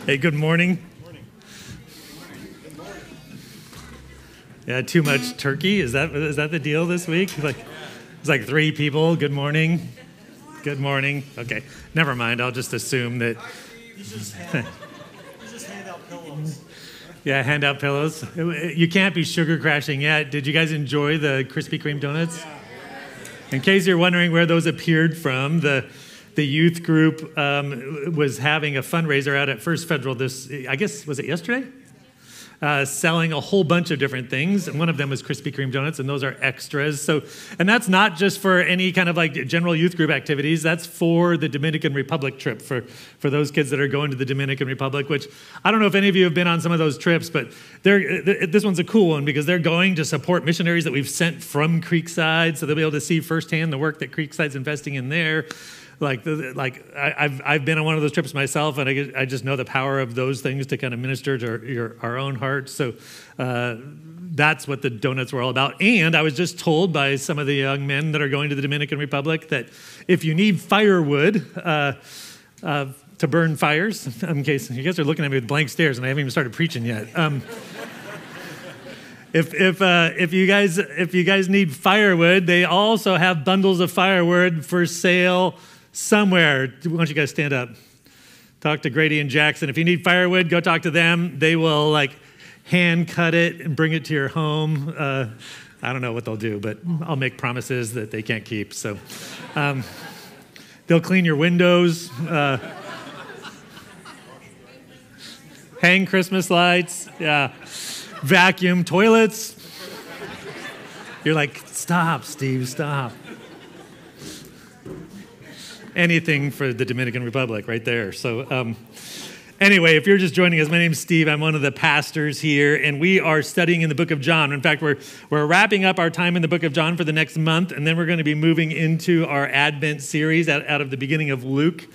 Hey, good morning. Yeah, too much turkey. Is that is that the deal this week? Like, it's like three people. Good morning. Good morning. Okay, never mind. I'll just assume that. Yeah, hand out pillows. You can't be sugar crashing yet. Did you guys enjoy the Krispy Kreme donuts? In case you're wondering where those appeared from, the the youth group um, was having a fundraiser out at First Federal this, I guess, was it yesterday? Uh, selling a whole bunch of different things. And one of them was Krispy Kreme donuts, and those are extras. So, and that's not just for any kind of like general youth group activities. That's for the Dominican Republic trip for for those kids that are going to the Dominican Republic. Which I don't know if any of you have been on some of those trips, but they're this one's a cool one because they're going to support missionaries that we've sent from Creekside, so they'll be able to see firsthand the work that Creekside's investing in there like like I, have I've been on one of those trips myself, and I, I just know the power of those things to kind of minister to our, your, our own hearts. So uh, that's what the donuts were all about. And I was just told by some of the young men that are going to the Dominican Republic that if you need firewood. Uh, uh, to burn fires, in case you guys are looking at me with blank stares, and I haven't even started preaching yet. Um, if if uh, if you guys if you guys need firewood, they also have bundles of firewood for sale somewhere. Why don't you guys stand up? Talk to Grady and Jackson. If you need firewood, go talk to them. They will like hand cut it and bring it to your home. Uh, I don't know what they'll do, but I'll make promises that they can't keep. So um, they'll clean your windows, uh, hang Christmas lights, yeah, vacuum toilets. You're like, stop, Steve, stop anything for the Dominican Republic right there. So, um, anyway, if you're just joining us, my name's Steve. I'm one of the pastors here, and we are studying in the book of John. In fact, we're, we're wrapping up our time in the book of John for the next month, and then we're going to be moving into our Advent series out, out of the beginning of Luke.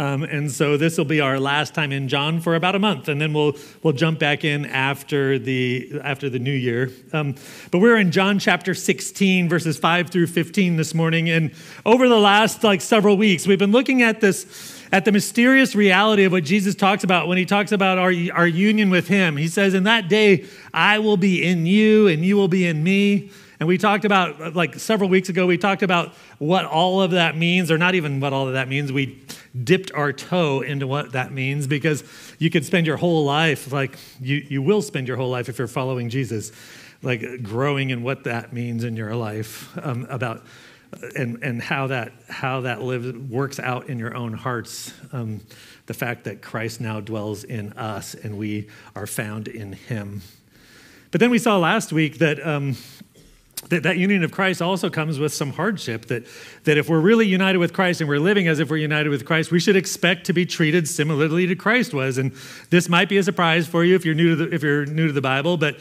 Um, and so this will be our last time in John for about a month, and then we'll we'll jump back in after the after the new year. Um, but we're in John chapter 16, verses 5 through 15 this morning, and over the last like several weeks, we've been looking at this at the mysterious reality of what Jesus talks about when he talks about our, our union with him. He says, In that day, I will be in you and you will be in me. And we talked about, like several weeks ago, we talked about what all of that means, or not even what all of that means. We dipped our toe into what that means because you could spend your whole life, like you, you will spend your whole life if you're following Jesus, like growing in what that means in your life um, about and, and how that how that lives works out in your own hearts um, the fact that christ now dwells in us and we are found in him but then we saw last week that um, that, that union of Christ also comes with some hardship. That, that if we're really united with Christ and we're living as if we're united with Christ, we should expect to be treated similarly to Christ was. And this might be a surprise for you if you're new to the, if you're new to the Bible, but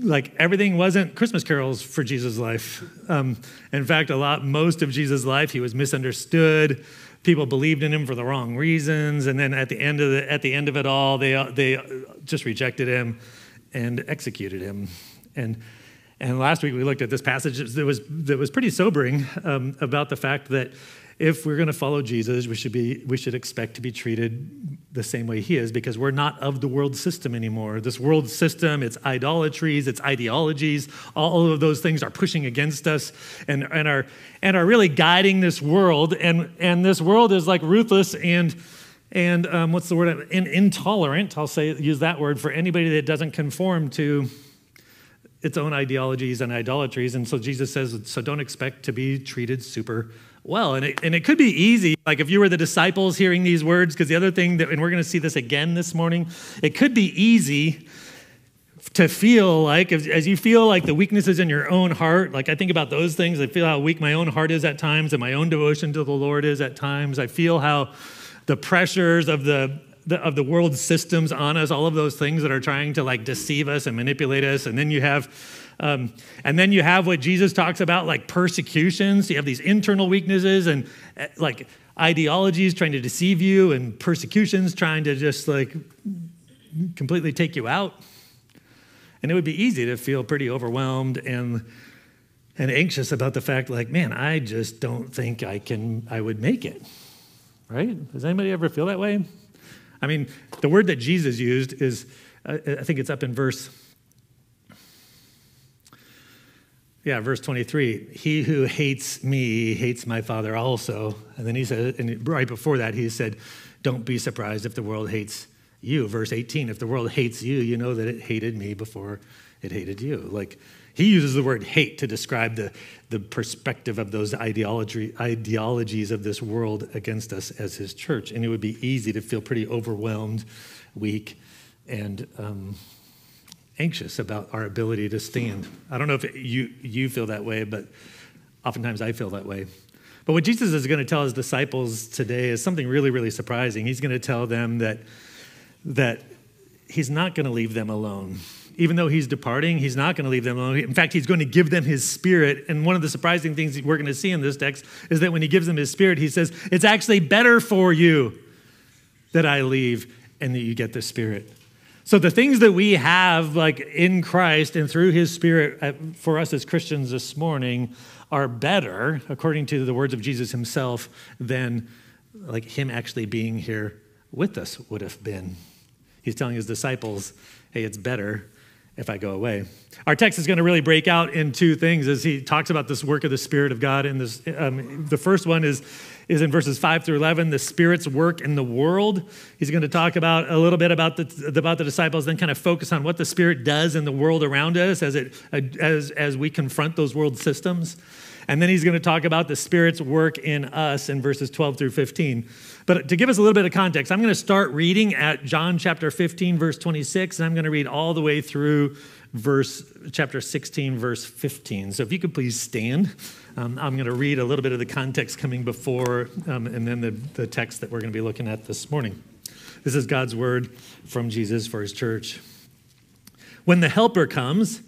like everything wasn't Christmas carols for Jesus' life. Um, in fact, a lot, most of Jesus' life, he was misunderstood. People believed in him for the wrong reasons, and then at the end of the, at the end of it all, they they just rejected him and executed him. And and last week we looked at this passage that was, that was pretty sobering um, about the fact that if we're going to follow Jesus, we should, be, we should expect to be treated the same way he is because we're not of the world system anymore. This world system, its idolatries, its ideologies, all of those things are pushing against us and, and, are, and are really guiding this world. And, and this world is like ruthless and, and um, what's the word? In, intolerant, I'll say, use that word for anybody that doesn't conform to its own ideologies and idolatries. And so Jesus says, so don't expect to be treated super well. And it, and it could be easy, like if you were the disciples hearing these words, because the other thing that, and we're going to see this again this morning, it could be easy to feel like, as, as you feel like the weaknesses in your own heart, like I think about those things, I feel how weak my own heart is at times and my own devotion to the Lord is at times. I feel how the pressures of the the, of the world systems on us, all of those things that are trying to like deceive us and manipulate us. And then you have, um, and then you have what Jesus talks about, like persecutions. You have these internal weaknesses and uh, like ideologies trying to deceive you, and persecutions trying to just like completely take you out. And it would be easy to feel pretty overwhelmed and and anxious about the fact, like, man, I just don't think I can, I would make it. Right? Does anybody ever feel that way? I mean, the word that Jesus used is, I think it's up in verse, yeah, verse 23. He who hates me hates my Father also. And then he said, and right before that, he said, Don't be surprised if the world hates you. Verse 18, if the world hates you, you know that it hated me before it hated you. Like, he uses the word hate to describe the, the perspective of those ideology, ideologies of this world against us as his church. And it would be easy to feel pretty overwhelmed, weak, and um, anxious about our ability to stand. I don't know if you, you feel that way, but oftentimes I feel that way. But what Jesus is going to tell his disciples today is something really, really surprising. He's going to tell them that, that he's not going to leave them alone even though he's departing, he's not going to leave them alone. In fact, he's going to give them his spirit. And one of the surprising things we're going to see in this text is that when he gives them his spirit, he says, It's actually better for you that I leave and that you get the spirit. So the things that we have, like in Christ and through his spirit uh, for us as Christians this morning, are better, according to the words of Jesus himself, than like him actually being here with us would have been. He's telling his disciples, hey, it's better if I go away. Our text is going to really break out in two things as he talks about this work of the Spirit of God. And this, um, the first one is, is in verses 5 through 11, the Spirit's work in the world. He's going to talk about a little bit about the, about the disciples, then kind of focus on what the Spirit does in the world around us as, it, as, as we confront those world systems. And then he's going to talk about the Spirit's work in us in verses 12 through 15. But to give us a little bit of context, I'm going to start reading at John chapter 15, verse 26, and I'm going to read all the way through verse chapter 16, verse 15. So if you could please stand. Um, I'm going to read a little bit of the context coming before um, and then the, the text that we're going to be looking at this morning. This is God's word from Jesus for his church. When the Helper comes,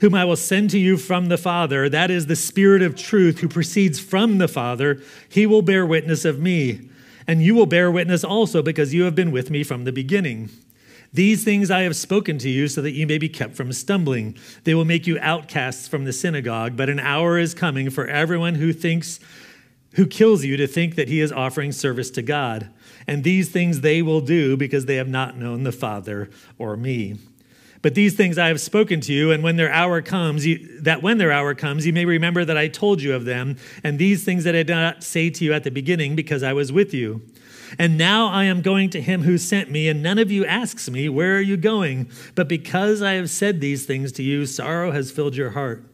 whom I will send to you from the Father, that is the Spirit of truth who proceeds from the Father, he will bear witness of me and you will bear witness also because you have been with me from the beginning. These things I have spoken to you so that you may be kept from stumbling. They will make you outcasts from the synagogue, but an hour is coming for everyone who thinks who kills you to think that he is offering service to God. And these things they will do because they have not known the Father or me. But these things I have spoken to you, and when their hour comes, you, that when their hour comes, you may remember that I told you of them, and these things that I did not say to you at the beginning, because I was with you. And now I am going to him who sent me, and none of you asks me, Where are you going? But because I have said these things to you, sorrow has filled your heart.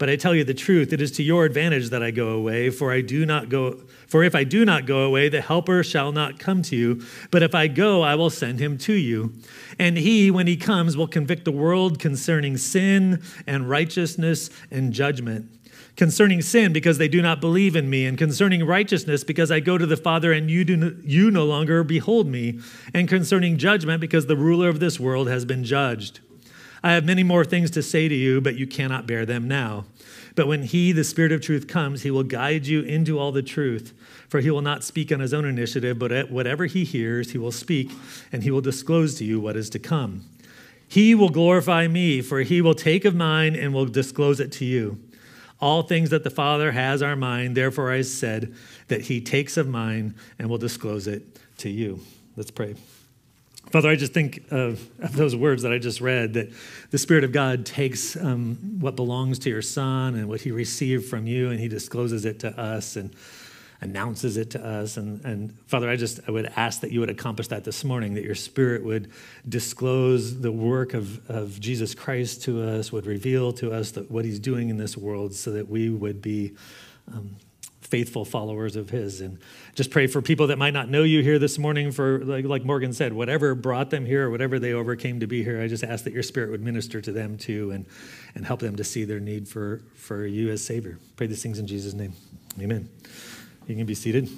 But I tell you the truth, it is to your advantage that I go away, for I do not go for if I do not go away, the helper shall not come to you, but if I go, I will send him to you. And he, when he comes, will convict the world concerning sin and righteousness and judgment. Concerning sin, because they do not believe in me, and concerning righteousness, because I go to the Father and you, do, you no longer behold me, and concerning judgment, because the ruler of this world has been judged. I have many more things to say to you, but you cannot bear them now. But when he, the Spirit of truth, comes, he will guide you into all the truth. For he will not speak on his own initiative, but at whatever he hears, he will speak, and he will disclose to you what is to come. He will glorify me, for he will take of mine and will disclose it to you. All things that the Father has are mine, therefore I said that he takes of mine and will disclose it to you. Let's pray. Father, I just think of, of, those words that I just read that the Spirit of God takes um, what belongs to your Son and what He received from you, and He discloses it to us and announces it to us. And, and Father, I just I would ask that you would accomplish that this morning, that your Spirit would disclose the work of, of Jesus Christ to us, would reveal to us what He's doing in this world, so that we would be. Um, faithful followers of his. And just pray for people that might not know you here this morning for like, like morgan said whatever brought them here or whatever they overcame to be here i just ask that your spirit would minister to them too and and help them to see their need for for you as savior. Pray these things in jesus name. Amen. You can be seated.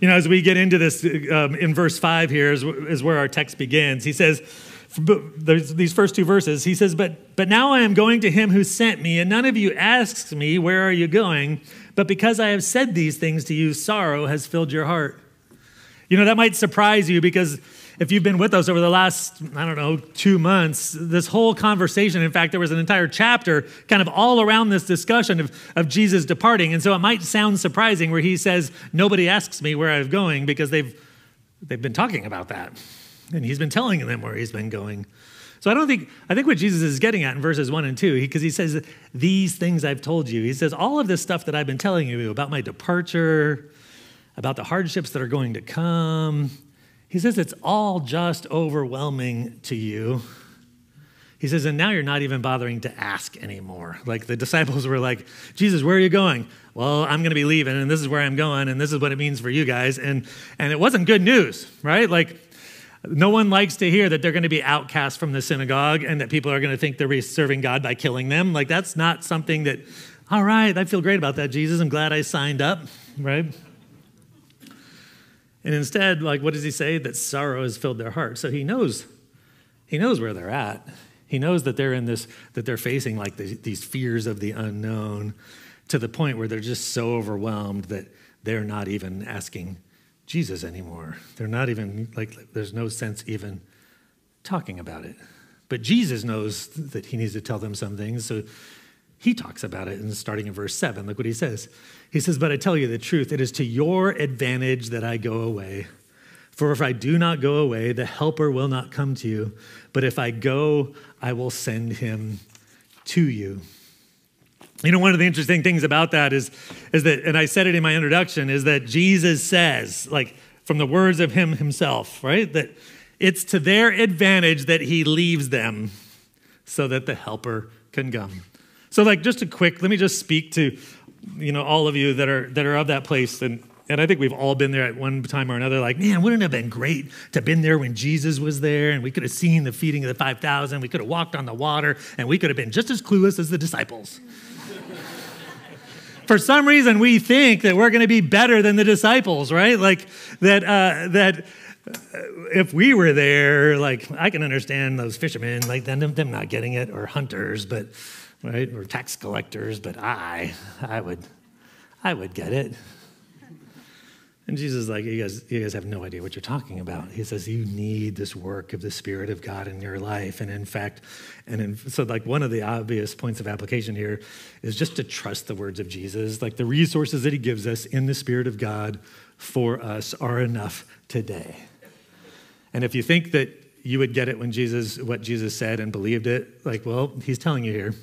You know as we get into this um, in verse 5 here is, is where our text begins he says these first two verses. He says, but, but now I am going to him who sent me, and none of you asks me, Where are you going? But because I have said these things to you, sorrow has filled your heart. You know, that might surprise you because if you've been with us over the last, I don't know, two months, this whole conversation, in fact, there was an entire chapter kind of all around this discussion of, of Jesus departing. And so it might sound surprising where he says, Nobody asks me where I'm going because they've they've been talking about that. And he's been telling them where he's been going. So I don't think, I think what Jesus is getting at in verses one and two, because he, he says, These things I've told you. He says, All of this stuff that I've been telling you about my departure, about the hardships that are going to come, he says, It's all just overwhelming to you. He says, and now you're not even bothering to ask anymore. Like the disciples were like, Jesus, where are you going? Well, I'm going to be leaving, and this is where I'm going, and this is what it means for you guys. And, and it wasn't good news, right? Like, no one likes to hear that they're going to be outcast from the synagogue and that people are going to think they're serving God by killing them. Like, that's not something that, all right, I feel great about that, Jesus. I'm glad I signed up, right? And instead, like, what does he say? That sorrow has filled their heart. So he knows, he knows where they're at. He knows that they're in this, that they're facing like the, these fears of the unknown to the point where they're just so overwhelmed that they're not even asking Jesus anymore. They're not even, like, there's no sense even talking about it. But Jesus knows that he needs to tell them some things, so he talks about it and starting in verse 7. Look what he says. He says, But I tell you the truth, it is to your advantage that I go away. For if I do not go away, the Helper will not come to you. But if I go, I will send him to you. You know, one of the interesting things about that is, is that, and I said it in my introduction, is that Jesus says, like from the words of him himself, right? That it's to their advantage that he leaves them so that the helper can come. So, like, just a quick, let me just speak to, you know, all of you that are that are of that place and and I think we've all been there at one time or another, like, man, wouldn't it have been great to have been there when Jesus was there and we could have seen the feeding of the 5,000, we could have walked on the water, and we could have been just as clueless as the disciples. For some reason, we think that we're going to be better than the disciples, right? Like that, uh, that uh, if we were there, like I can understand those fishermen, like them, them not getting it, or hunters, but right, or tax collectors, but I, I would, I would get it. And Jesus is like, you guys, you guys have no idea what you're talking about. He says, you need this work of the Spirit of God in your life. And in fact, and in, so like one of the obvious points of application here is just to trust the words of Jesus. Like the resources that he gives us in the Spirit of God for us are enough today. And if you think that you would get it when Jesus, what Jesus said and believed it, like, well, he's telling you here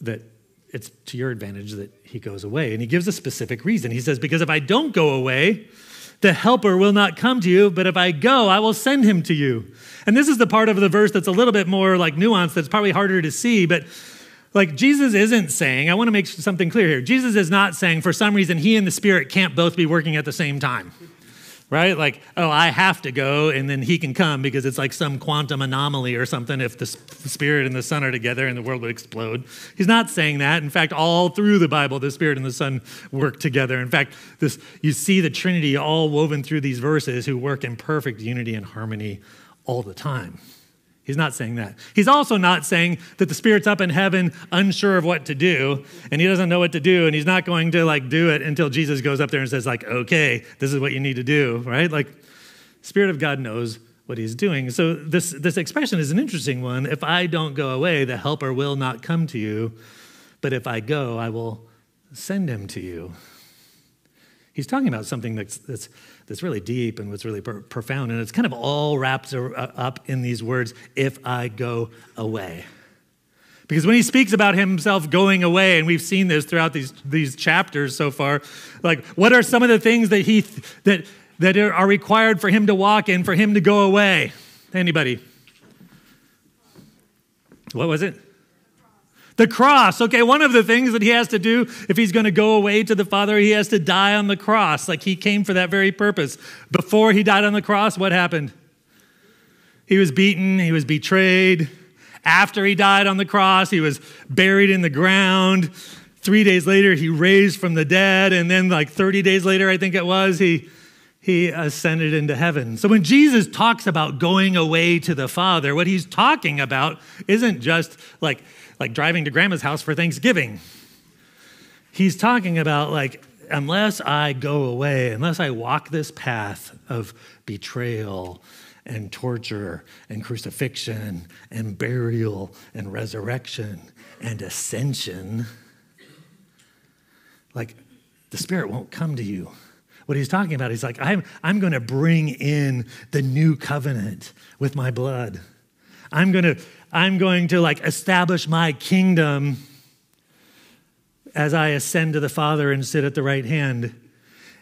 that it's to your advantage that he goes away. And he gives a specific reason. He says, Because if I don't go away, the helper will not come to you, but if I go, I will send him to you. And this is the part of the verse that's a little bit more like nuanced, that's probably harder to see, but like Jesus isn't saying, I want to make something clear here. Jesus is not saying for some reason he and the Spirit can't both be working at the same time right? Like, oh, I have to go and then he can come because it's like some quantum anomaly or something if the Spirit and the Son are together and the world would explode. He's not saying that. In fact, all through the Bible, the Spirit and the Son work together. In fact, this you see the Trinity all woven through these verses who work in perfect unity and harmony all the time. He's not saying that. He's also not saying that the Spirit's up in heaven unsure of what to do and he doesn't know what to do and he's not going to like do it until Jesus goes up there and says like, "Okay, this is what you need to do." Right? Like Spirit of God knows what he's doing. So this this expression is an interesting one. If I don't go away, the helper will not come to you, but if I go, I will send him to you. He's talking about something that's that's that's really deep and what's really profound. And it's kind of all wrapped up in these words if I go away. Because when he speaks about himself going away, and we've seen this throughout these, these chapters so far, like what are some of the things that he that that are required for him to walk in, for him to go away? Anybody? What was it? The cross. Okay, one of the things that he has to do if he's going to go away to the Father, he has to die on the cross. Like he came for that very purpose. Before he died on the cross, what happened? He was beaten, he was betrayed. After he died on the cross, he was buried in the ground. Three days later, he raised from the dead. And then, like 30 days later, I think it was, he, he ascended into heaven. So when Jesus talks about going away to the Father, what he's talking about isn't just like like driving to grandma's house for Thanksgiving. He's talking about like, unless I go away, unless I walk this path of betrayal and torture and crucifixion and burial and resurrection and ascension, like the Spirit won't come to you what he's talking about. He's like, I'm, I'm going to bring in the new covenant with my blood. I'm going to, I'm going to like establish my kingdom as I ascend to the Father and sit at the right hand.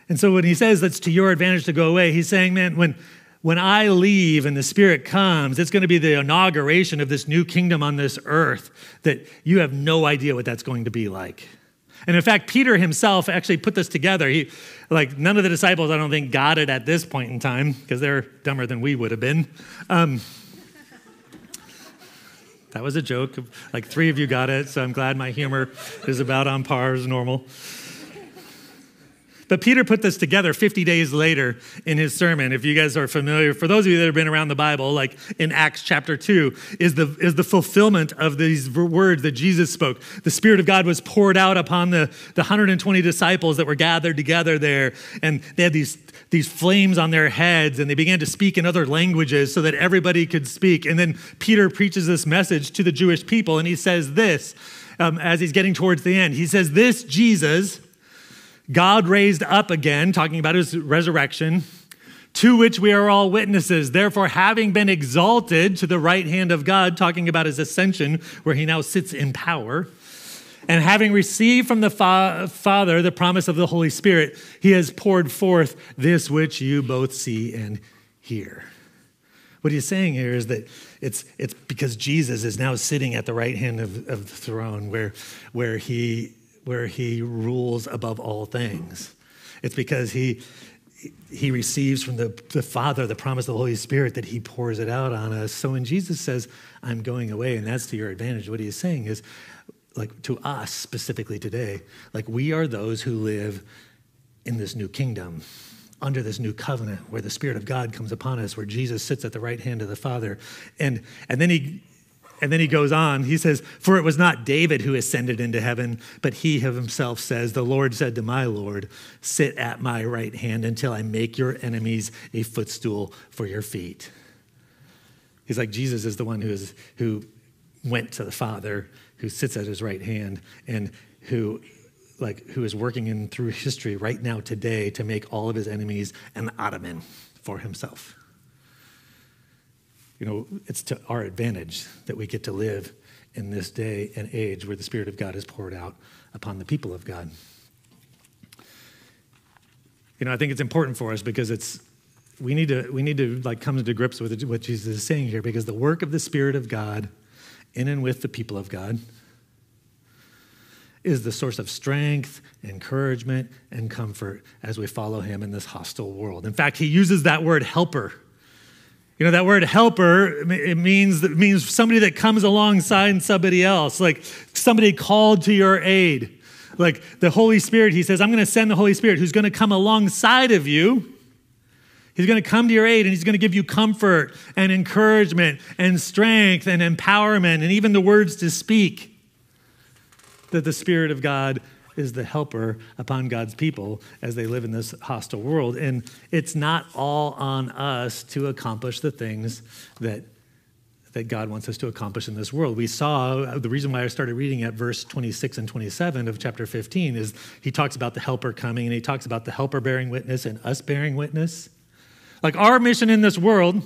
And so when he says that's to your advantage to go away, he's saying, man, when, when I leave and the Spirit comes, it's going to be the inauguration of this new kingdom on this earth that you have no idea what that's going to be like. And in fact, Peter himself actually put this together. He, like, none of the disciples, I don't think, got it at this point in time because they're dumber than we would have been. Um, that was a joke. Like, three of you got it, so I'm glad my humor is about on par as normal. But Peter put this together 50 days later in his sermon. If you guys are familiar, for those of you that have been around the Bible, like in Acts chapter 2, is the, is the fulfillment of these words that Jesus spoke. The Spirit of God was poured out upon the, the 120 disciples that were gathered together there, and they had these, these flames on their heads, and they began to speak in other languages so that everybody could speak. And then Peter preaches this message to the Jewish people, and he says this um, as he's getting towards the end. He says, This Jesus, God raised up again, talking about his resurrection, to which we are all witnesses. Therefore, having been exalted to the right hand of God, talking about his ascension, where he now sits in power, and having received from the fa- Father the promise of the Holy Spirit, he has poured forth this which you both see and hear. What he's saying here is that it's, it's because Jesus is now sitting at the right hand of, of the throne where, where he where he rules above all things. It's because he, he receives from the, the Father the promise of the Holy Spirit that he pours it out on us. So when Jesus says, I'm going away, and that's to your advantage, what he is saying is, like to us specifically today, like we are those who live in this new kingdom, under this new covenant where the Spirit of God comes upon us, where Jesus sits at the right hand of the Father. And, and then he and then he goes on, he says, For it was not David who ascended into heaven, but he himself says, The Lord said to my Lord, Sit at my right hand until I make your enemies a footstool for your feet. He's like, Jesus is the one who, is, who went to the Father, who sits at his right hand, and who like who is working in through history right now today to make all of his enemies an ottoman for himself you know, it's to our advantage that we get to live in this day and age where the Spirit of God is poured out upon the people of God. You know, I think it's important for us because it's we need to we need to like come to grips with what Jesus is saying here because the work of the Spirit of God in and with the people of God is the source of strength, encouragement, and comfort as we follow him in this hostile world. In fact, he uses that word helper you know, that word helper, it means, it means somebody that comes alongside somebody else, like somebody called to your aid. Like the Holy Spirit, he says, I'm going to send the Holy Spirit who's going to come alongside of you. He's going to come to your aid and he's going to give you comfort and encouragement and strength and empowerment and even the words to speak that the Spirit of God is the helper upon God's people as they live in this hostile world. And it's not all on us to accomplish the things that that God wants us to accomplish in this world. We saw uh, the reason why I started reading at verse 26 and 27 of chapter 15 is he talks about the helper coming and he talks about the helper bearing witness and us bearing witness. Like our mission in this world,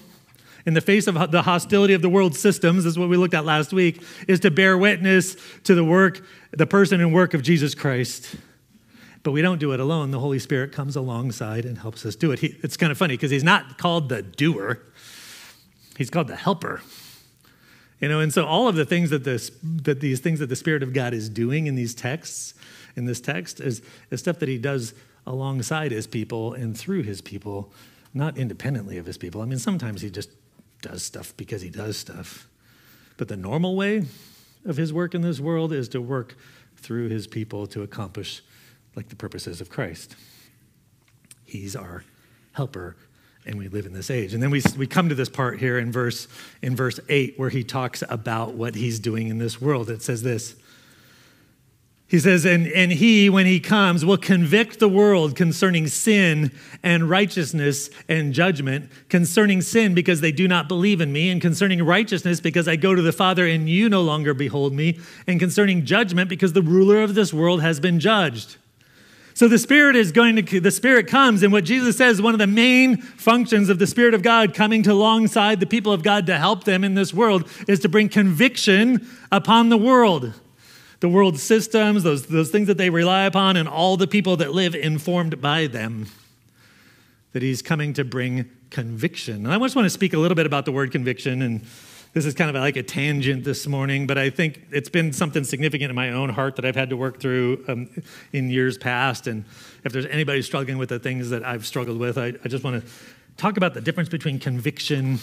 in the face of the hostility of the world systems, is what we looked at last week, is to bear witness to the work the person and work of Jesus Christ. But we don't do it alone. The Holy Spirit comes alongside and helps us do it. He, it's kind of funny because he's not called the doer, he's called the helper. You know, and so all of the things that this that these things that the Spirit of God is doing in these texts, in this text, is, is stuff that he does alongside his people and through his people, not independently of his people. I mean, sometimes he just does stuff because he does stuff. But the normal way, of his work in this world is to work through his people to accomplish like the purposes of Christ. He's our helper and we live in this age. And then we, we come to this part here in verse in verse 8 where he talks about what he's doing in this world. It says this he says, and, and he, when he comes, will convict the world concerning sin and righteousness and judgment. Concerning sin, because they do not believe in me, and concerning righteousness, because I go to the Father and you no longer behold me, and concerning judgment, because the ruler of this world has been judged. So the Spirit is going to, the Spirit comes, and what Jesus says, one of the main functions of the Spirit of God coming to alongside the people of God to help them in this world is to bring conviction upon the world. The world's systems, those, those things that they rely upon, and all the people that live informed by them. That He's coming to bring conviction. And I just want to speak a little bit about the word conviction and this is kind of like a tangent this morning, but I think it's been something significant in my own heart that I've had to work through um, in years past. And if there's anybody struggling with the things that I've struggled with, I, I just want to talk about the difference between conviction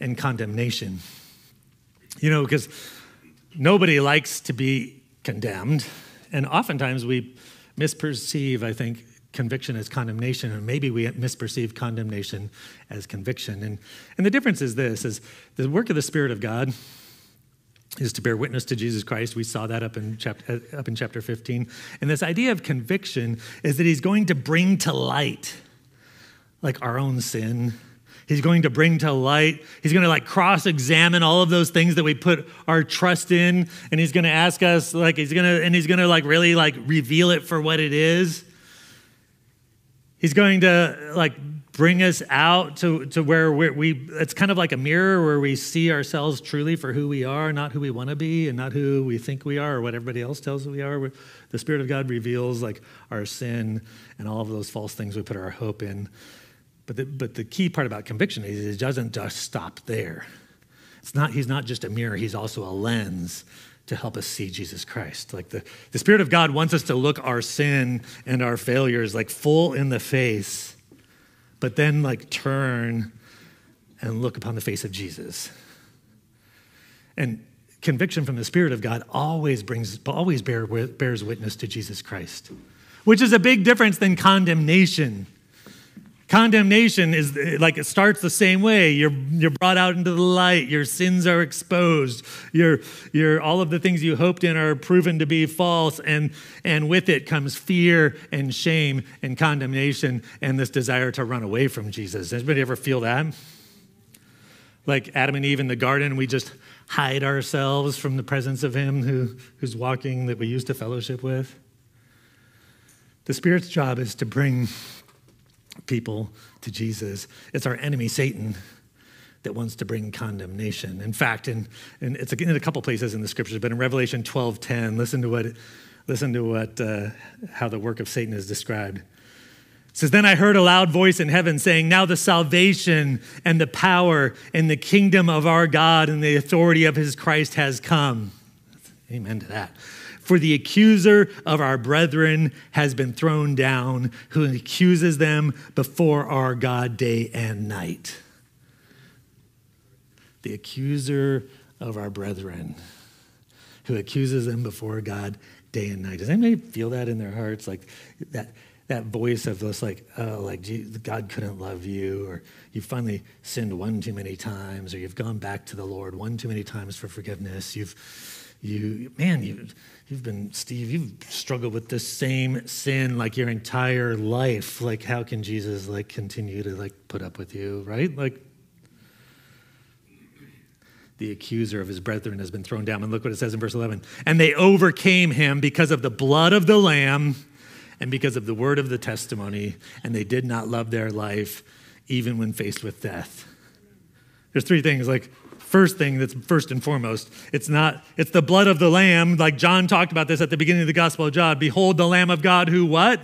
and condemnation. You know, because nobody likes to be condemned, and oftentimes we misperceive, I think, conviction as condemnation, and maybe we misperceive condemnation as conviction. And, and the difference is this is the work of the Spirit of God is to bear witness to Jesus Christ. We saw that up in chapter uh, up in chapter 15. And this idea of conviction is that he's going to bring to light like our own sin. He's going to bring to light, he's going to like cross examine all of those things that we put our trust in. And he's going to ask us, like, he's going to, and he's going to like really like reveal it for what it is. He's going to like bring us out to, to where we it's kind of like a mirror where we see ourselves truly for who we are, not who we want to be, and not who we think we are or what everybody else tells us we are. The Spirit of God reveals like our sin and all of those false things we put our hope in. But the, but the key part about conviction is it doesn't just stop there. It's not, he's not just a mirror, he's also a lens to help us see Jesus Christ. Like the, the Spirit of God wants us to look our sin and our failures like full in the face, but then like turn and look upon the face of Jesus. And conviction from the Spirit of God always brings, always bear, bears witness to Jesus Christ, which is a big difference than condemnation. Condemnation is like it starts the same way. You're, you're brought out into the light. Your sins are exposed. Your, your, all of the things you hoped in are proven to be false. And, and with it comes fear and shame and condemnation and this desire to run away from Jesus. Anybody ever feel that? Like Adam and Eve in the garden, we just hide ourselves from the presence of Him who, who's walking that we used to fellowship with. The Spirit's job is to bring people to Jesus. It's our enemy, Satan, that wants to bring condemnation. In fact, in, in it's in a couple places in the scriptures, but in Revelation 12 10, listen to what, listen to what uh, how the work of Satan is described. It says, Then I heard a loud voice in heaven saying, Now the salvation and the power and the kingdom of our God and the authority of his Christ has come. Amen to that. For the accuser of our brethren has been thrown down, who accuses them before our God day and night. The accuser of our brethren, who accuses them before God day and night. Does anybody feel that in their hearts? Like that, that voice of this, like, oh, like God couldn't love you, or you finally sinned one too many times, or you've gone back to the Lord one too many times for forgiveness. You've, you, man, you you've been, Steve, you've struggled with the same sin like your entire life. Like, how can Jesus like continue to like put up with you, right? Like, the accuser of his brethren has been thrown down. And look what it says in verse 11. And they overcame him because of the blood of the Lamb and because of the word of the testimony, and they did not love their life even when faced with death. There's three things like first thing that's first and foremost. It's not, it's the blood of the Lamb, like John talked about this at the beginning of the Gospel of John. Behold the Lamb of God who what?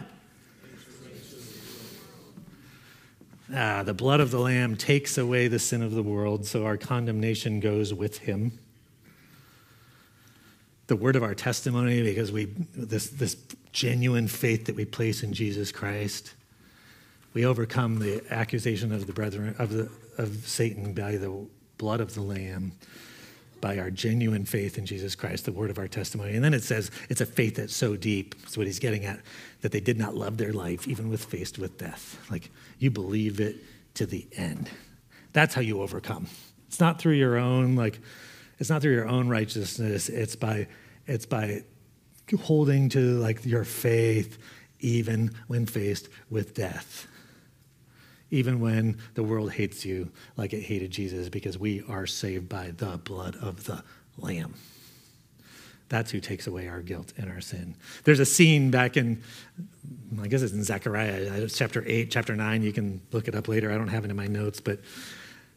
Ah, the blood of the Lamb takes away the sin of the world, so our condemnation goes with him. The word of our testimony, because we this this genuine faith that we place in Jesus Christ, we overcome the accusation of the brethren of the of Satan by the blood of the Lamb, by our genuine faith in Jesus Christ, the word of our testimony. And then it says it's a faith that's so deep, that's what he's getting at, that they did not love their life, even with faced with death. Like you believe it to the end. That's how you overcome. It's not through your own, like, it's not through your own righteousness. It's by, it's by holding to like your faith even when faced with death even when the world hates you like it hated Jesus, because we are saved by the blood of the Lamb. That's who takes away our guilt and our sin. There's a scene back in, I guess it's in Zechariah, uh, chapter 8, chapter 9. You can look it up later. I don't have it in my notes, but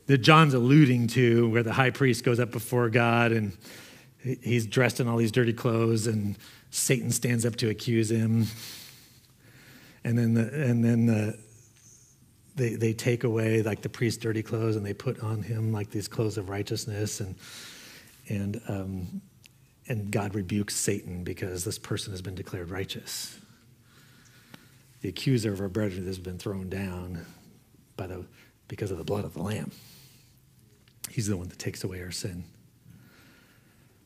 that John's alluding to where the high priest goes up before God and he's dressed in all these dirty clothes and Satan stands up to accuse him. And then, the, and then the, they, they take away like the priest's dirty clothes and they put on him like these clothes of righteousness and, and um, and God rebukes Satan because this person has been declared righteous. The accuser of our brethren has been thrown down by the, because of the blood of the Lamb. He's the one that takes away our sin.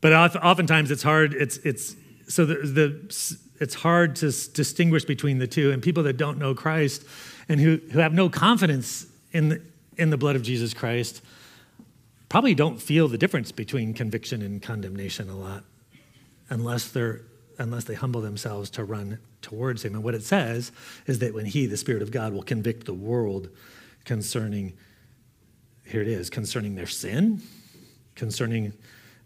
But oftentimes it's hard, it's, it's, so the, the, it's hard to distinguish between the two. And people that don't know Christ and who, who have no confidence in the, in the blood of Jesus Christ probably don't feel the difference between conviction and condemnation a lot unless they're unless they humble themselves to run towards him. And what it says is that when he the spirit of god will convict the world concerning here it is concerning their sin concerning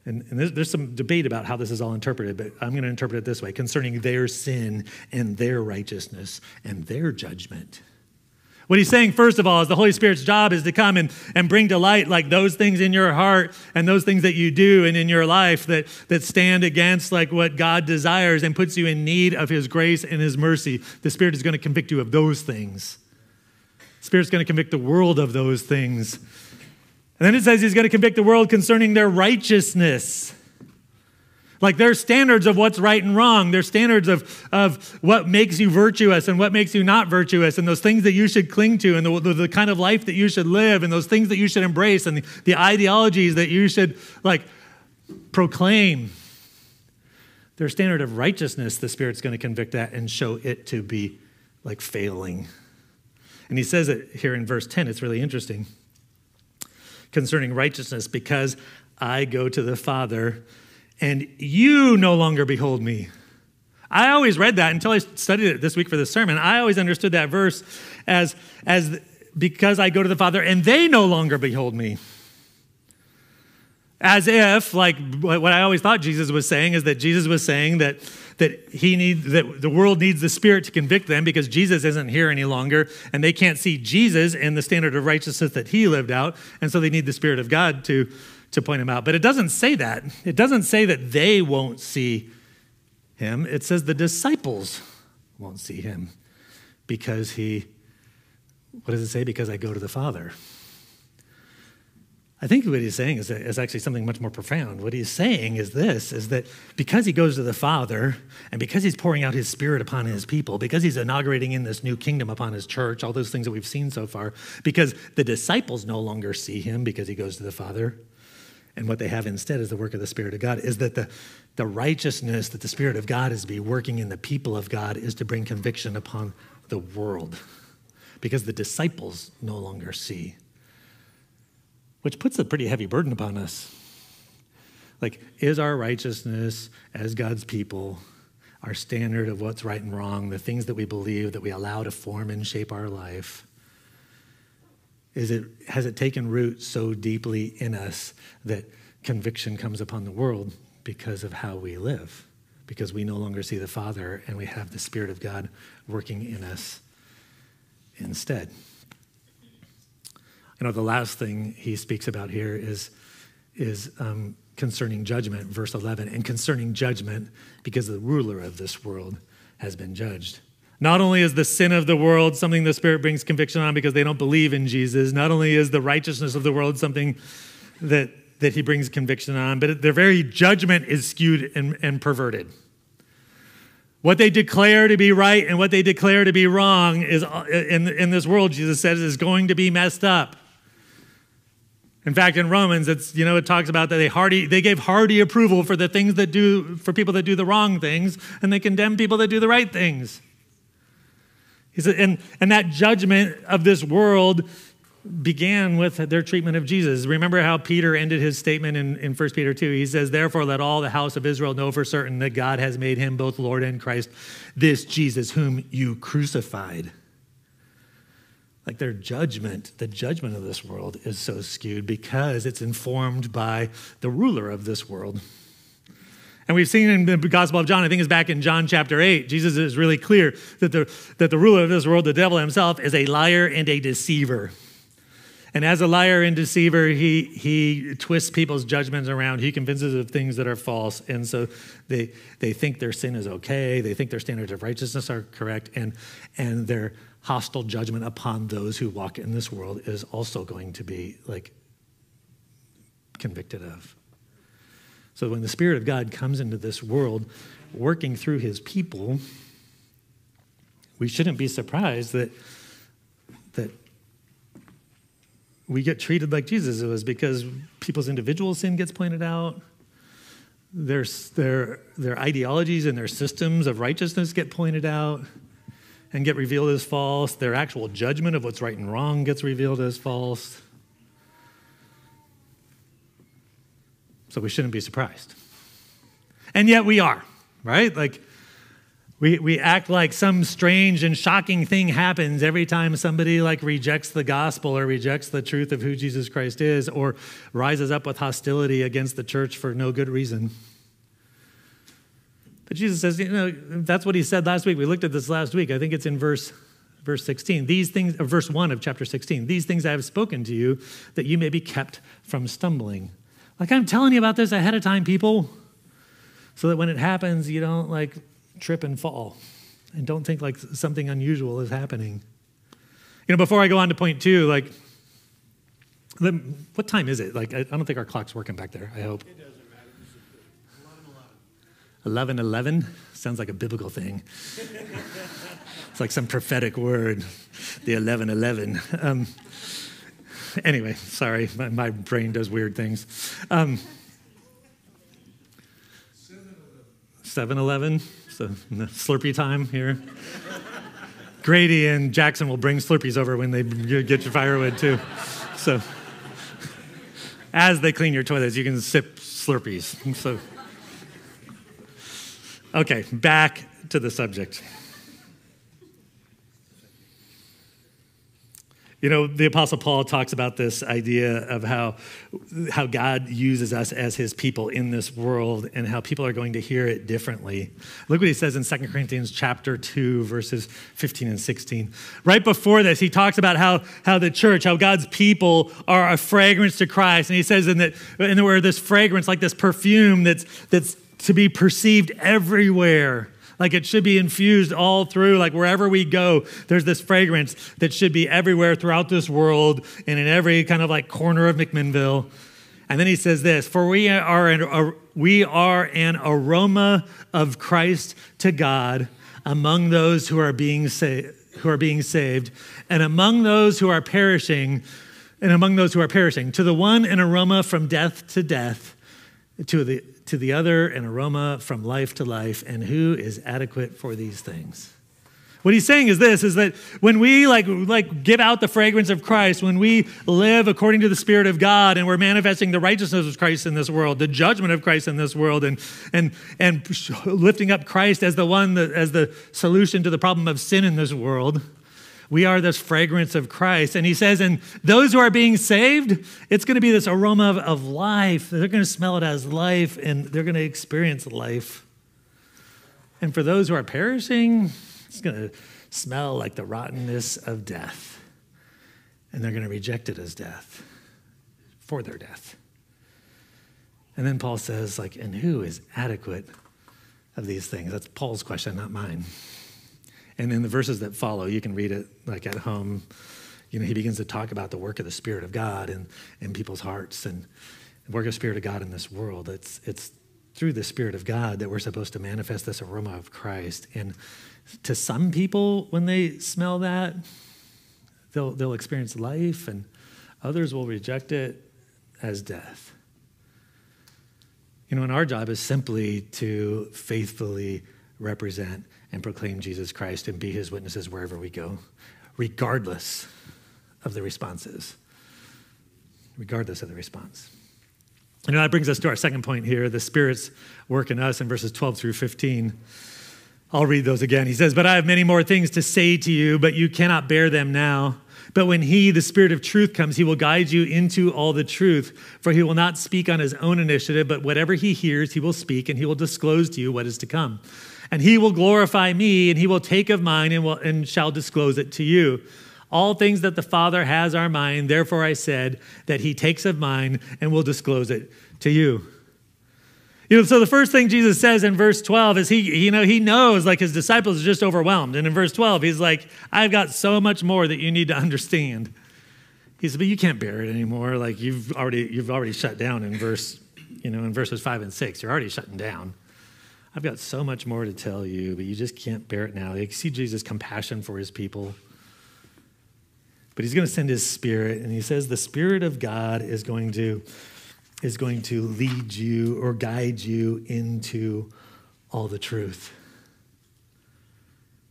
and, and there's, there's some debate about how this is all interpreted but i'm going to interpret it this way concerning their sin and their righteousness and their judgment what he's saying, first of all, is the Holy Spirit's job is to come and, and bring to light like those things in your heart and those things that you do and in your life that, that stand against like what God desires and puts you in need of his grace and his mercy. The Spirit is going to convict you of those things. The Spirit's going to convict the world of those things. And then it says he's going to convict the world concerning their righteousness. Like their standards of what's right and wrong, their standards of, of what makes you virtuous and what makes you not virtuous, and those things that you should cling to, and the, the, the kind of life that you should live, and those things that you should embrace, and the, the ideologies that you should like proclaim. Their standard of righteousness, the Spirit's going to convict that and show it to be like failing. And he says it here in verse 10. It's really interesting concerning righteousness because I go to the Father and you no longer behold me. I always read that until I studied it this week for this sermon. I always understood that verse as, as because I go to the Father and they no longer behold me. As if, like what I always thought Jesus was saying is that Jesus was saying that, that he needs that the world needs the Spirit to convict them because Jesus isn't here any longer and they can't see Jesus and the standard of righteousness that he lived out, and so they need the Spirit of God to to point him out. But it doesn't say that. It doesn't say that they won't see him. It says the disciples won't see him because he, what does it say? Because I go to the Father. I think what he's saying is, is actually something much more profound. What he's saying is this is that because he goes to the Father and because he's pouring out his spirit upon his people, because he's inaugurating in this new kingdom upon his church, all those things that we've seen so far, because the disciples no longer see him because he goes to the Father, and what they have instead is the work of the Spirit of God, is that the, the righteousness that the Spirit of God is to be working in the people of God is to bring conviction upon the world because the disciples no longer see, which puts a pretty heavy burden upon us. Like, is our righteousness as God's people, our standard of what's right and wrong, the things that we believe that we allow to form and shape our life, is it, has it taken root so deeply in us that conviction comes upon the world because of how we live? Because we no longer see the Father and we have the Spirit of God working in us instead. You know, the last thing he speaks about here is, is um, concerning judgment, verse 11, and concerning judgment because the ruler of this world has been judged. Not only is the sin of the world something the Spirit brings conviction on because they don't believe in Jesus, not only is the righteousness of the world something that, that he brings conviction on, but their very judgment is skewed and, and perverted. What they declare to be right and what they declare to be wrong is in, in this world, Jesus says, is going to be messed up. In fact, in Romans, it's you know it talks about that they hearty they gave hearty approval for the things that do for people that do the wrong things, and they condemn people that do the right things. He said, and, and that judgment of this world began with their treatment of Jesus. Remember how Peter ended his statement in, in 1 Peter 2? He says, Therefore, let all the house of Israel know for certain that God has made him both Lord and Christ, this Jesus whom you crucified. Like their judgment, the judgment of this world is so skewed because it's informed by the ruler of this world. And we've seen in the Gospel of John, I think it's back in John chapter 8, Jesus is really clear that the, that the ruler of this world, the devil himself, is a liar and a deceiver. And as a liar and deceiver, he, he twists people's judgments around. He convinces of things that are false. And so they, they think their sin is okay. They think their standards of righteousness are correct. And, and their hostile judgment upon those who walk in this world is also going to be like convicted of. So when the Spirit of God comes into this world, working through his people, we shouldn't be surprised that, that we get treated like Jesus was because people's individual sin gets pointed out. Their, their, their ideologies and their systems of righteousness get pointed out and get revealed as false. Their actual judgment of what's right and wrong gets revealed as false. So we shouldn't be surprised. And yet we are, right? Like, we, we act like some strange and shocking thing happens every time somebody like rejects the gospel or rejects the truth of who Jesus Christ is or rises up with hostility against the church for no good reason. But Jesus says, you know, that's what he said last week. We looked at this last week. I think it's in verse verse 16. These things, verse 1 of chapter 16. These things I have spoken to you that you may be kept from stumbling. Like I'm telling you about this ahead of time, people, so that when it happens, you don't like trip and fall and don't think like something unusual is happening. You know, before I go on to point two, like, what time is it? Like, I don't think our clock's working back there, I hope. It doesn't matter. 11 11 sounds like a biblical thing. it's like some prophetic word, the 11 11. Um, anyway, sorry, my, my, brain does weird things. Um, 7 11 so Slurpee time here. Grady and Jackson will bring Slurpees over when they get your firewood too. So as they clean your toilets, you can sip Slurpees. So okay, back to the subject. You know, the Apostle Paul talks about this idea of how, how God uses us as his people in this world and how people are going to hear it differently. Look what he says in 2 Corinthians chapter 2, verses 15 and 16. Right before this, he talks about how, how the church, how God's people are a fragrance to Christ. And he says in that, in the word, this fragrance, like this perfume that's, that's to be perceived everywhere. Like it should be infused all through, like wherever we go, there's this fragrance that should be everywhere throughout this world and in every kind of like corner of McMinnville. And then he says this For we are an, we are an aroma of Christ to God among those who are being saved. Who are being saved, and among those who are perishing, and among those who are perishing, to the one an aroma from death to death, to the to the other an aroma from life to life, and who is adequate for these things? What he's saying is this is that when we like like give out the fragrance of Christ, when we live according to the Spirit of God and we're manifesting the righteousness of Christ in this world, the judgment of Christ in this world, and and and lifting up Christ as the one that, as the solution to the problem of sin in this world, we are this fragrance of Christ. And he says, and those who are being saved, it's going to be this aroma of, of life. They're going to smell it as life and they're going to experience life. And for those who are perishing, it's going to smell like the rottenness of death. And they're going to reject it as death for their death. And then Paul says, like, and who is adequate of these things? That's Paul's question, not mine. And in the verses that follow, you can read it like at home. You know, he begins to talk about the work of the Spirit of God in, in people's hearts and the work of the Spirit of God in this world. It's, it's through the Spirit of God that we're supposed to manifest this aroma of Christ. And to some people, when they smell that, they'll, they'll experience life, and others will reject it as death. You know, and our job is simply to faithfully represent and proclaim Jesus Christ and be his witnesses wherever we go, regardless of the responses. Regardless of the response. And that brings us to our second point here the Spirit's work in us in verses 12 through 15. I'll read those again. He says, But I have many more things to say to you, but you cannot bear them now. But when he, the Spirit of truth, comes, he will guide you into all the truth. For he will not speak on his own initiative, but whatever he hears, he will speak, and he will disclose to you what is to come. And he will glorify me, and he will take of mine and, will, and shall disclose it to you. All things that the Father has are mine. Therefore I said that he takes of mine and will disclose it to you. You know, so the first thing Jesus says in verse 12 is he, you know, he knows like his disciples are just overwhelmed. And in verse 12, he's like, I've got so much more that you need to understand. He said, but you can't bear it anymore. Like you've already, you've already shut down in verse, you know, in verses five and six. You're already shutting down. I've got so much more to tell you, but you just can't bear it now. You see Jesus' compassion for his people. But he's going to send his spirit, and he says the spirit of God is going to is going to lead you or guide you into all the truth.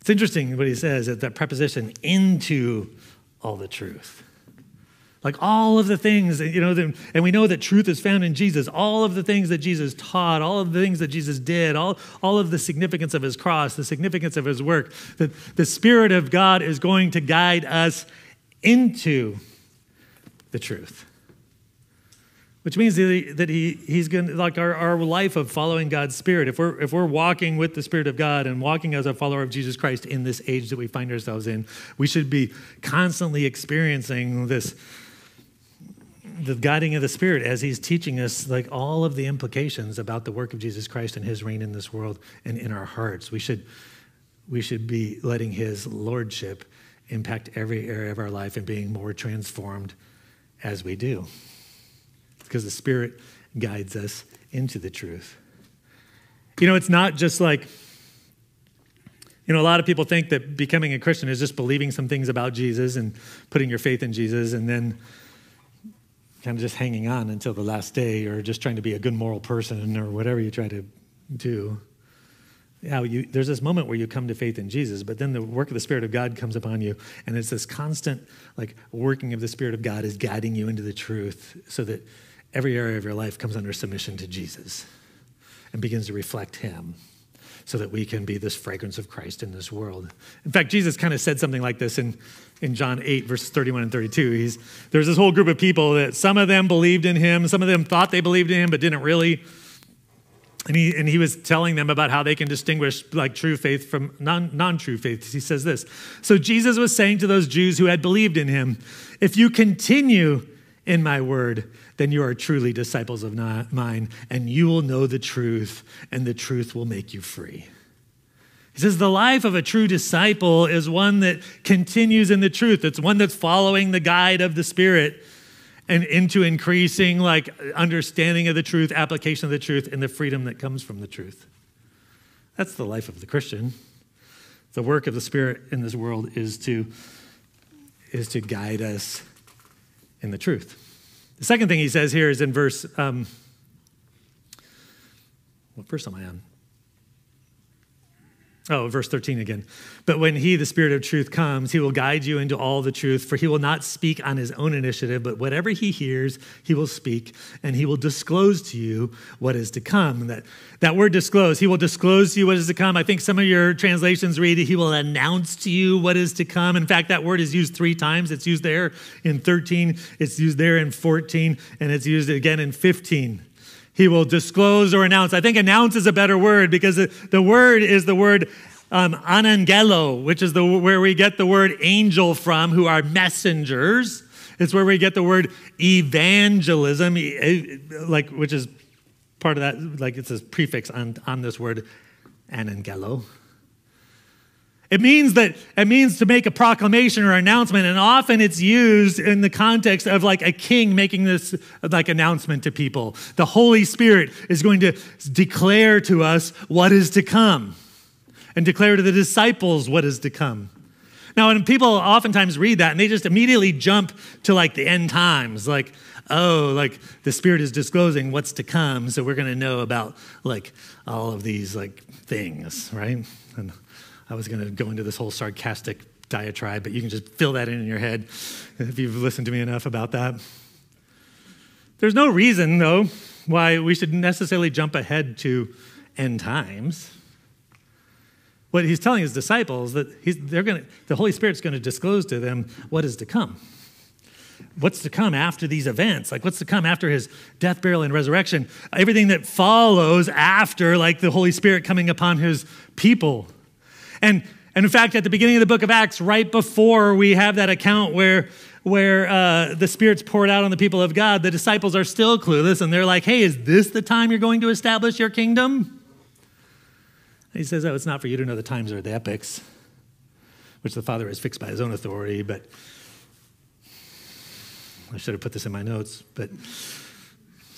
It's interesting what he says at that preposition, into all the truth. Like all of the things, you know, and we know that truth is found in Jesus. All of the things that Jesus taught, all of the things that Jesus did, all, all of the significance of his cross, the significance of his work, that the Spirit of God is going to guide us into the truth which means that he, he's going to like our, our life of following god's spirit if we're if we're walking with the spirit of god and walking as a follower of jesus christ in this age that we find ourselves in we should be constantly experiencing this the guiding of the spirit as he's teaching us like all of the implications about the work of jesus christ and his reign in this world and in our hearts we should we should be letting his lordship impact every area of our life and being more transformed as we do because the Spirit guides us into the truth. You know, it's not just like, you know, a lot of people think that becoming a Christian is just believing some things about Jesus and putting your faith in Jesus and then kind of just hanging on until the last day or just trying to be a good moral person or whatever you try to do. Yeah, you, there's this moment where you come to faith in Jesus, but then the work of the Spirit of God comes upon you, and it's this constant, like, working of the Spirit of God is guiding you into the truth so that every area of your life comes under submission to Jesus and begins to reflect Him so that we can be this fragrance of Christ in this world. In fact, Jesus kind of said something like this in, in John 8, verses 31 and 32. He's, there's this whole group of people that some of them believed in him, some of them thought they believed in him, but didn't really. And he, and he was telling them about how they can distinguish like true faith from non, non-true faith. He says this. So Jesus was saying to those Jews who had believed in him, if you continue in my word, then you are truly disciples of mine, and you will know the truth, and the truth will make you free. He says the life of a true disciple is one that continues in the truth. It's one that's following the guide of the Spirit and into increasing like understanding of the truth, application of the truth, and the freedom that comes from the truth. That's the life of the Christian. The work of the Spirit in this world is to, is to guide us in the truth. The second thing he says here is in verse, um, what verse am I on? Oh, verse 13 again. But when he, the Spirit of truth, comes, he will guide you into all the truth, for he will not speak on his own initiative, but whatever he hears, he will speak, and he will disclose to you what is to come. That, that word disclose, he will disclose to you what is to come. I think some of your translations read, he will announce to you what is to come. In fact, that word is used three times. It's used there in 13, it's used there in 14, and it's used again in 15 he will disclose or announce. I think announce is a better word because the word is the word um, anangelo, which is the, where we get the word angel from, who are messengers. It's where we get the word evangelism, like which is part of that, like it's a prefix on, on this word anangelo. It means that it means to make a proclamation or announcement, and often it's used in the context of like a king making this like announcement to people. The Holy Spirit is going to declare to us what is to come, and declare to the disciples what is to come. Now, and people oftentimes read that and they just immediately jump to like the end times, like, oh, like the Spirit is disclosing what's to come, so we're going to know about like all of these like things, right? And I was going to go into this whole sarcastic diatribe, but you can just fill that in in your head if you've listened to me enough about that. There's no reason, though, why we should necessarily jump ahead to end times. what he's telling his disciples that they're going the Holy Spirit's going to disclose to them what is to come. What's to come after these events? Like, what's to come after his death, burial, and resurrection? Everything that follows after, like the Holy Spirit coming upon his people. And, and in fact, at the beginning of the book of Acts, right before we have that account where, where uh, the Spirit's poured out on the people of God, the disciples are still clueless and they're like, hey, is this the time you're going to establish your kingdom? he says, Oh, it's not for you to know the times or the epochs, which the Father has fixed by his own authority, but I should have put this in my notes, but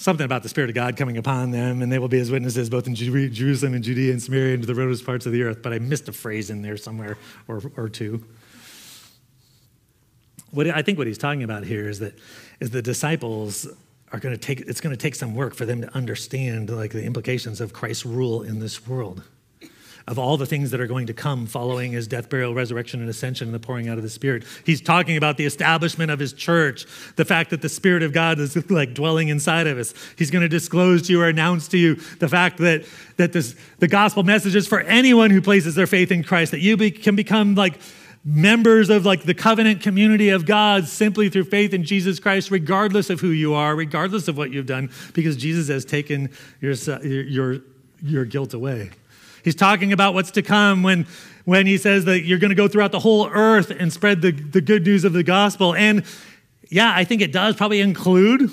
something about the Spirit of God coming upon them, and they will be his witnesses both in Jerusalem and Judea and Samaria and to the remotest parts of the earth. But I missed a phrase in there somewhere or, or two. What I think what he's talking about here is that is the disciples are going to take it's going to take some work for them to understand like the implications of Christ's rule in this world of all the things that are going to come following his death, burial, resurrection, and ascension and the pouring out of the Spirit. He's talking about the establishment of his church, the fact that the Spirit of God is like dwelling inside of us. He's going to disclose to you or announce to you the fact that, that this, the gospel message is for anyone who places their faith in Christ, that you be, can become like members of like the covenant community of God simply through faith in Jesus Christ, regardless of who you are, regardless of what you've done, because Jesus has taken your, your, your guilt away. He's talking about what's to come when, when he says that you're going to go throughout the whole earth and spread the, the good news of the gospel. And yeah, I think it does probably include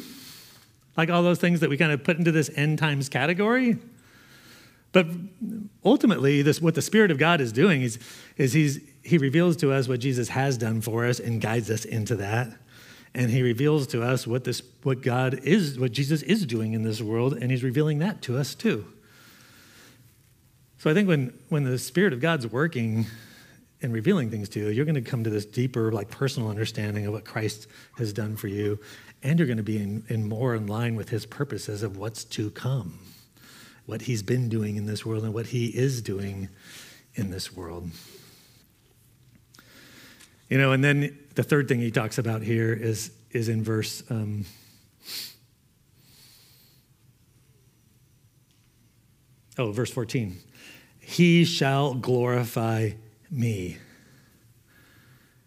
like all those things that we kind of put into this end times category. But ultimately, this, what the Spirit of God is doing is, is he's, he reveals to us what Jesus has done for us and guides us into that. And he reveals to us what, this, what God is, what Jesus is doing in this world, and he's revealing that to us too. So I think when, when the Spirit of God's working and revealing things to you, you're going to come to this deeper, like personal understanding of what Christ has done for you, and you're going to be in, in more in line with his purposes of what's to come, what he's been doing in this world and what he is doing in this world. You know, and then the third thing he talks about here is, is in verse um, oh, verse 14 he shall glorify me.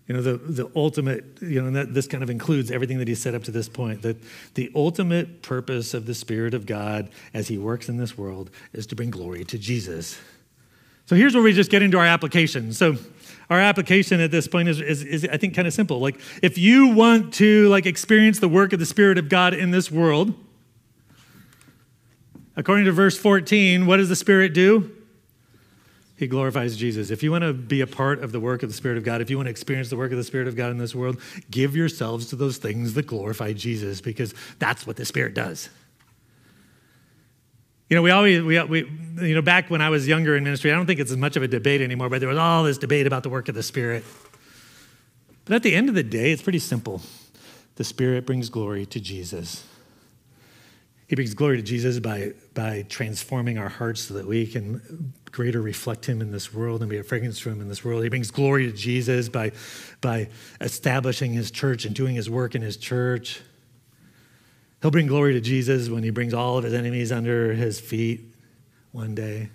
You know, the, the ultimate, you know, that, this kind of includes everything that he said up to this point. That the ultimate purpose of the Spirit of God as he works in this world is to bring glory to Jesus. So here's where we just get into our application. So our application at this point is, is, is I think, kind of simple. Like, if you want to like experience the work of the Spirit of God in this world, according to verse 14, what does the Spirit do? he glorifies Jesus. If you want to be a part of the work of the Spirit of God, if you want to experience the work of the Spirit of God in this world, give yourselves to those things that glorify Jesus because that's what the Spirit does. You know, we always, we, we, you know, back when I was younger in ministry, I don't think it's as much of a debate anymore, but there was all this debate about the work of the Spirit. But at the end of the day, it's pretty simple. The Spirit brings glory to Jesus. He brings glory to Jesus by, by transforming our hearts so that we can greater reflect him in this world and be a fragrance to him in this world. He brings glory to Jesus by, by establishing his church and doing his work in his church. He'll bring glory to Jesus when he brings all of his enemies under his feet one day.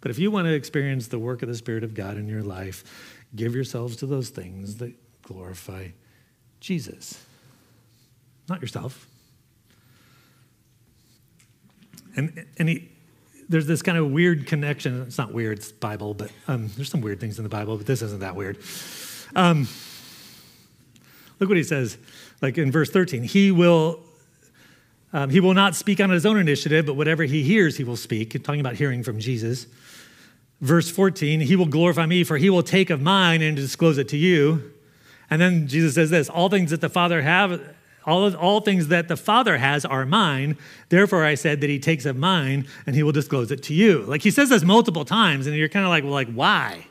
But if you want to experience the work of the Spirit of God in your life, give yourselves to those things that glorify Jesus, not yourself. And, and he, there's this kind of weird connection. It's not weird, it's Bible, but um, there's some weird things in the Bible, but this isn't that weird. Um, look what he says, like in verse 13. He will, um, he will not speak on his own initiative, but whatever he hears, he will speak. Talking about hearing from Jesus. Verse 14, he will glorify me, for he will take of mine and disclose it to you. And then Jesus says this all things that the Father have all, all things that the Father has are mine. Therefore, I said that he takes of mine and he will disclose it to you. Like he says this multiple times, and you're kind of like, well, like, why?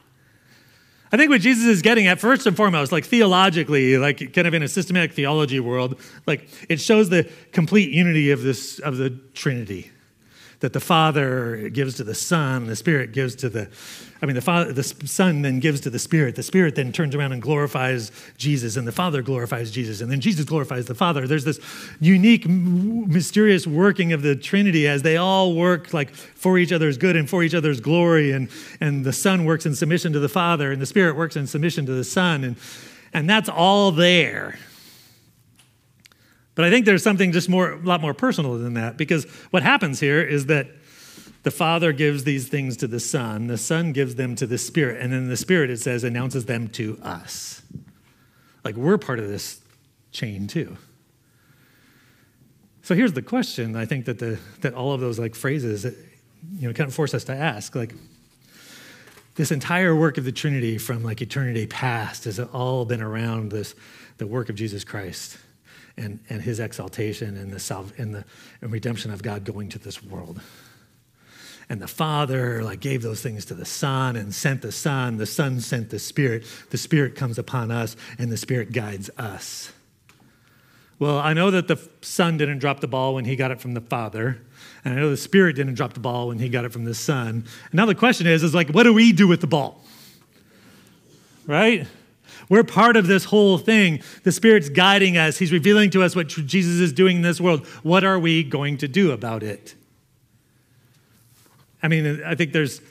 I think what Jesus is getting at, first and foremost, like theologically, like kind of in a systematic theology world, like it shows the complete unity of this of the Trinity. That the Father gives to the Son, the Spirit gives to the, I mean, the Father, the Son then gives to the Spirit. The Spirit then turns around and glorifies Jesus, and the Father glorifies Jesus, and then Jesus glorifies the Father. There's this unique, mysterious working of the Trinity as they all work like for each other's good and for each other's glory, and and the Son works in submission to the Father, and the Spirit works in submission to the Son, and and that's all there. But I think there's something just more, a lot more personal than that, because what happens here is that the Father gives these things to the Son, the Son gives them to the Spirit, and then the Spirit, it says, announces them to us. Like we're part of this chain too. So here's the question I think that, the, that all of those like phrases you know, kind of force us to ask like, this entire work of the Trinity from like eternity past has all been around this, the work of Jesus Christ and, and his exaltation and the, salve, and the and redemption of God going to this world. And the Father like gave those things to the Son and sent the Son. The Son sent the Spirit. The Spirit comes upon us, and the Spirit guides us. Well, I know that the Son didn't drop the ball when he got it from the Father. And I know the Spirit didn't drop the ball when he got it from the Son. And now the question is, is like, what do we do with the ball? Right? We're part of this whole thing. The Spirit's guiding us. He's revealing to us what Jesus is doing in this world. What are we going to do about it? I mean, I think there's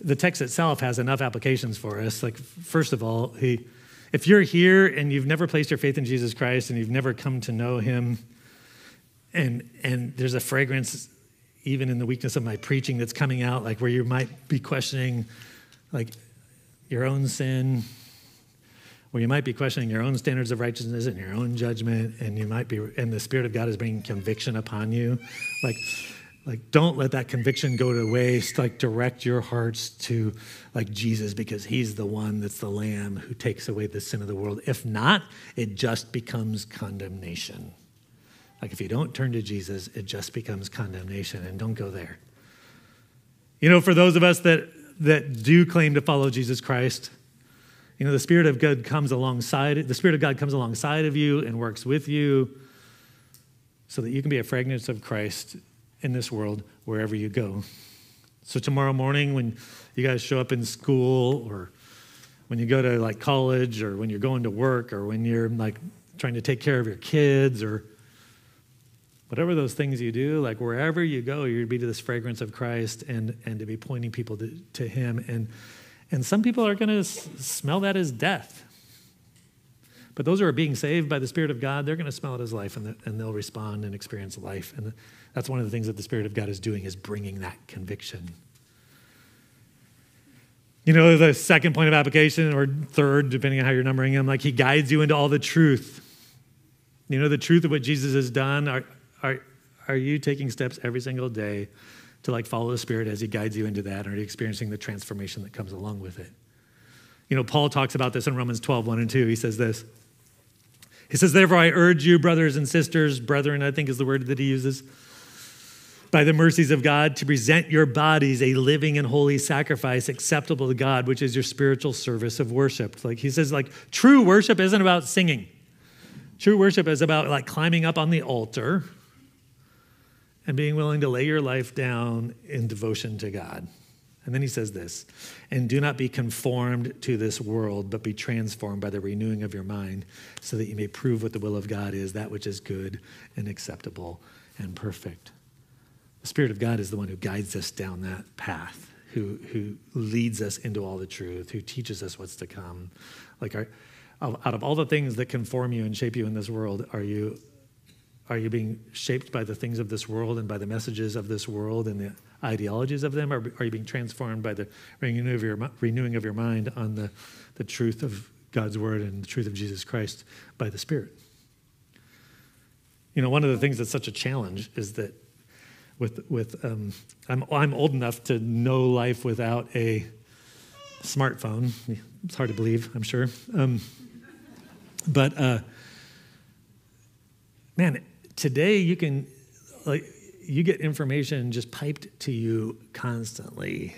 the text itself has enough applications for us. Like, first of all, he, if you're here and you've never placed your faith in Jesus Christ and you've never come to know him, and and there's a fragrance even in the weakness of my preaching that's coming out, like where you might be questioning like your own sin, where you might be questioning your own standards of righteousness and your own judgment, and you might be, and the Spirit of God is bringing conviction upon you. Like, like don't let that conviction go to waste. Like, direct your hearts to like Jesus because He's the one that's the Lamb who takes away the sin of the world. If not, it just becomes condemnation. Like, if you don't turn to Jesus, it just becomes condemnation, and don't go there. You know, for those of us that that do claim to follow Jesus Christ, you know, the Spirit of God comes alongside, the Spirit of God comes alongside of you and works with you so that you can be a fragrance of Christ in this world wherever you go. So tomorrow morning when you guys show up in school or when you go to like college or when you're going to work or when you're like trying to take care of your kids or whatever those things you do, like wherever you go, to be to this fragrance of Christ and, and to be pointing people to, to Him. And and some people are going to s- smell that as death. But those who are being saved by the Spirit of God, they're going to smell it as life and, the, and they'll respond and experience life. And that's one of the things that the Spirit of God is doing is bringing that conviction. You know, the second point of application, or third, depending on how you're numbering them, like he guides you into all the truth. You know, the truth of what Jesus has done. Are, are, are you taking steps every single day to like follow the Spirit as He guides you into that? You experiencing the transformation that comes along with it? You know, Paul talks about this in Romans 12, 1 and 2. He says this. He says, Therefore, I urge you, brothers and sisters, brethren, I think is the word that he uses, by the mercies of God, to present your bodies a living and holy sacrifice acceptable to God, which is your spiritual service of worship. Like he says, like true worship isn't about singing. True worship is about like climbing up on the altar and being willing to lay your life down in devotion to God. And then he says this, and do not be conformed to this world, but be transformed by the renewing of your mind, so that you may prove what the will of God is, that which is good and acceptable and perfect. The Spirit of God is the one who guides us down that path, who, who leads us into all the truth, who teaches us what's to come. Like, our, out of all the things that conform you and shape you in this world, are you are you being shaped by the things of this world and by the messages of this world and the ideologies of them? Or are you being transformed by the renewing of your, renewing of your mind on the, the truth of God's word and the truth of Jesus Christ by the Spirit? You know, one of the things that's such a challenge is that with, with um, I'm, I'm old enough to know life without a smartphone. It's hard to believe, I'm sure. Um, but uh, man, today you can like you get information just piped to you constantly.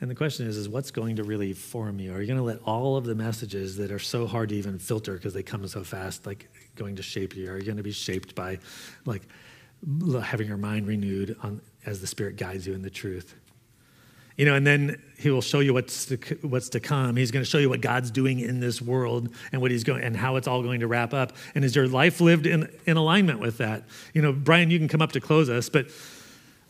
And the question is is what's going to really form you? Are you going to let all of the messages that are so hard to even filter because they come so fast like going to shape you? Are you going to be shaped by like having your mind renewed on, as the Spirit guides you in the truth. You know, and then he will show you what's to, what's to come. He's going to show you what God's doing in this world and what he's going and how it's all going to wrap up. And is your life lived in, in alignment with that? You know, Brian, you can come up to close us, but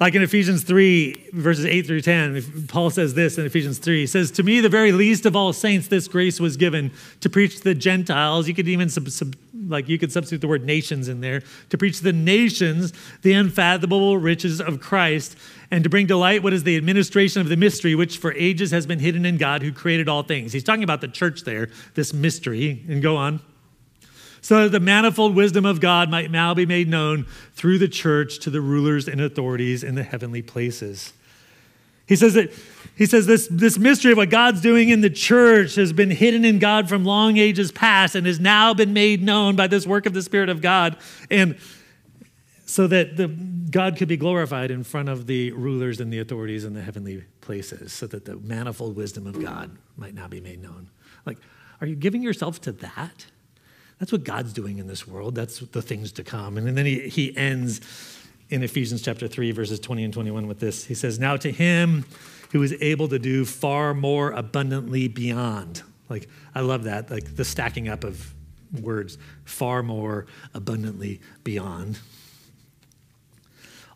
like in Ephesians 3, verses 8 through 10, Paul says this in Ephesians 3. He says, To me, the very least of all saints, this grace was given to preach the Gentiles. You could even, sub, sub, like, you could substitute the word nations in there, to preach the nations the unfathomable riches of Christ, and to bring to light what is the administration of the mystery, which for ages has been hidden in God who created all things. He's talking about the church there, this mystery. And go on so that the manifold wisdom of God might now be made known through the church to the rulers and authorities in the heavenly places. He says that he says this, this mystery of what God's doing in the church has been hidden in God from long ages past and has now been made known by this work of the Spirit of God. And so that the, God could be glorified in front of the rulers and the authorities in the heavenly places, so that the manifold wisdom of God might now be made known. Like, are you giving yourself to that? That's what God's doing in this world. That's the things to come. And then he, he ends in Ephesians chapter 3, verses 20 and 21 with this. He says, Now to him who is able to do far more abundantly beyond. Like, I love that, like the stacking up of words, far more abundantly beyond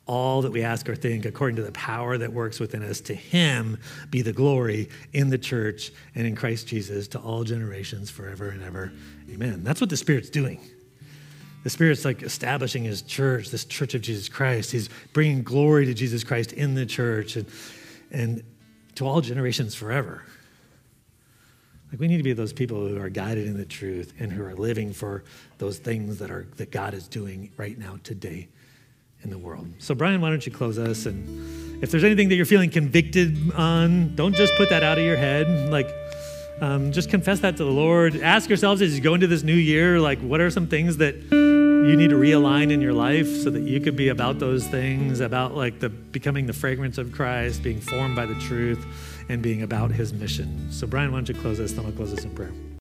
all that we ask or think according to the power that works within us. To him be the glory in the church and in Christ Jesus to all generations forever and ever. Amen. That's what the Spirit's doing. The Spirit's like establishing his church, this church of Jesus Christ. He's bringing glory to Jesus Christ in the church and, and to all generations forever. Like we need to be those people who are guided in the truth and who are living for those things that are that God is doing right now today in the world. So, Brian, why don't you close us? And if there's anything that you're feeling convicted on, don't just put that out of your head. Like, um, just confess that to the Lord. Ask yourselves as you go into this new year, like, what are some things that you need to realign in your life so that you could be about those things, about like the becoming the fragrance of Christ, being formed by the truth, and being about His mission. So, Brian, why don't you close us? Then I'll close us in prayer.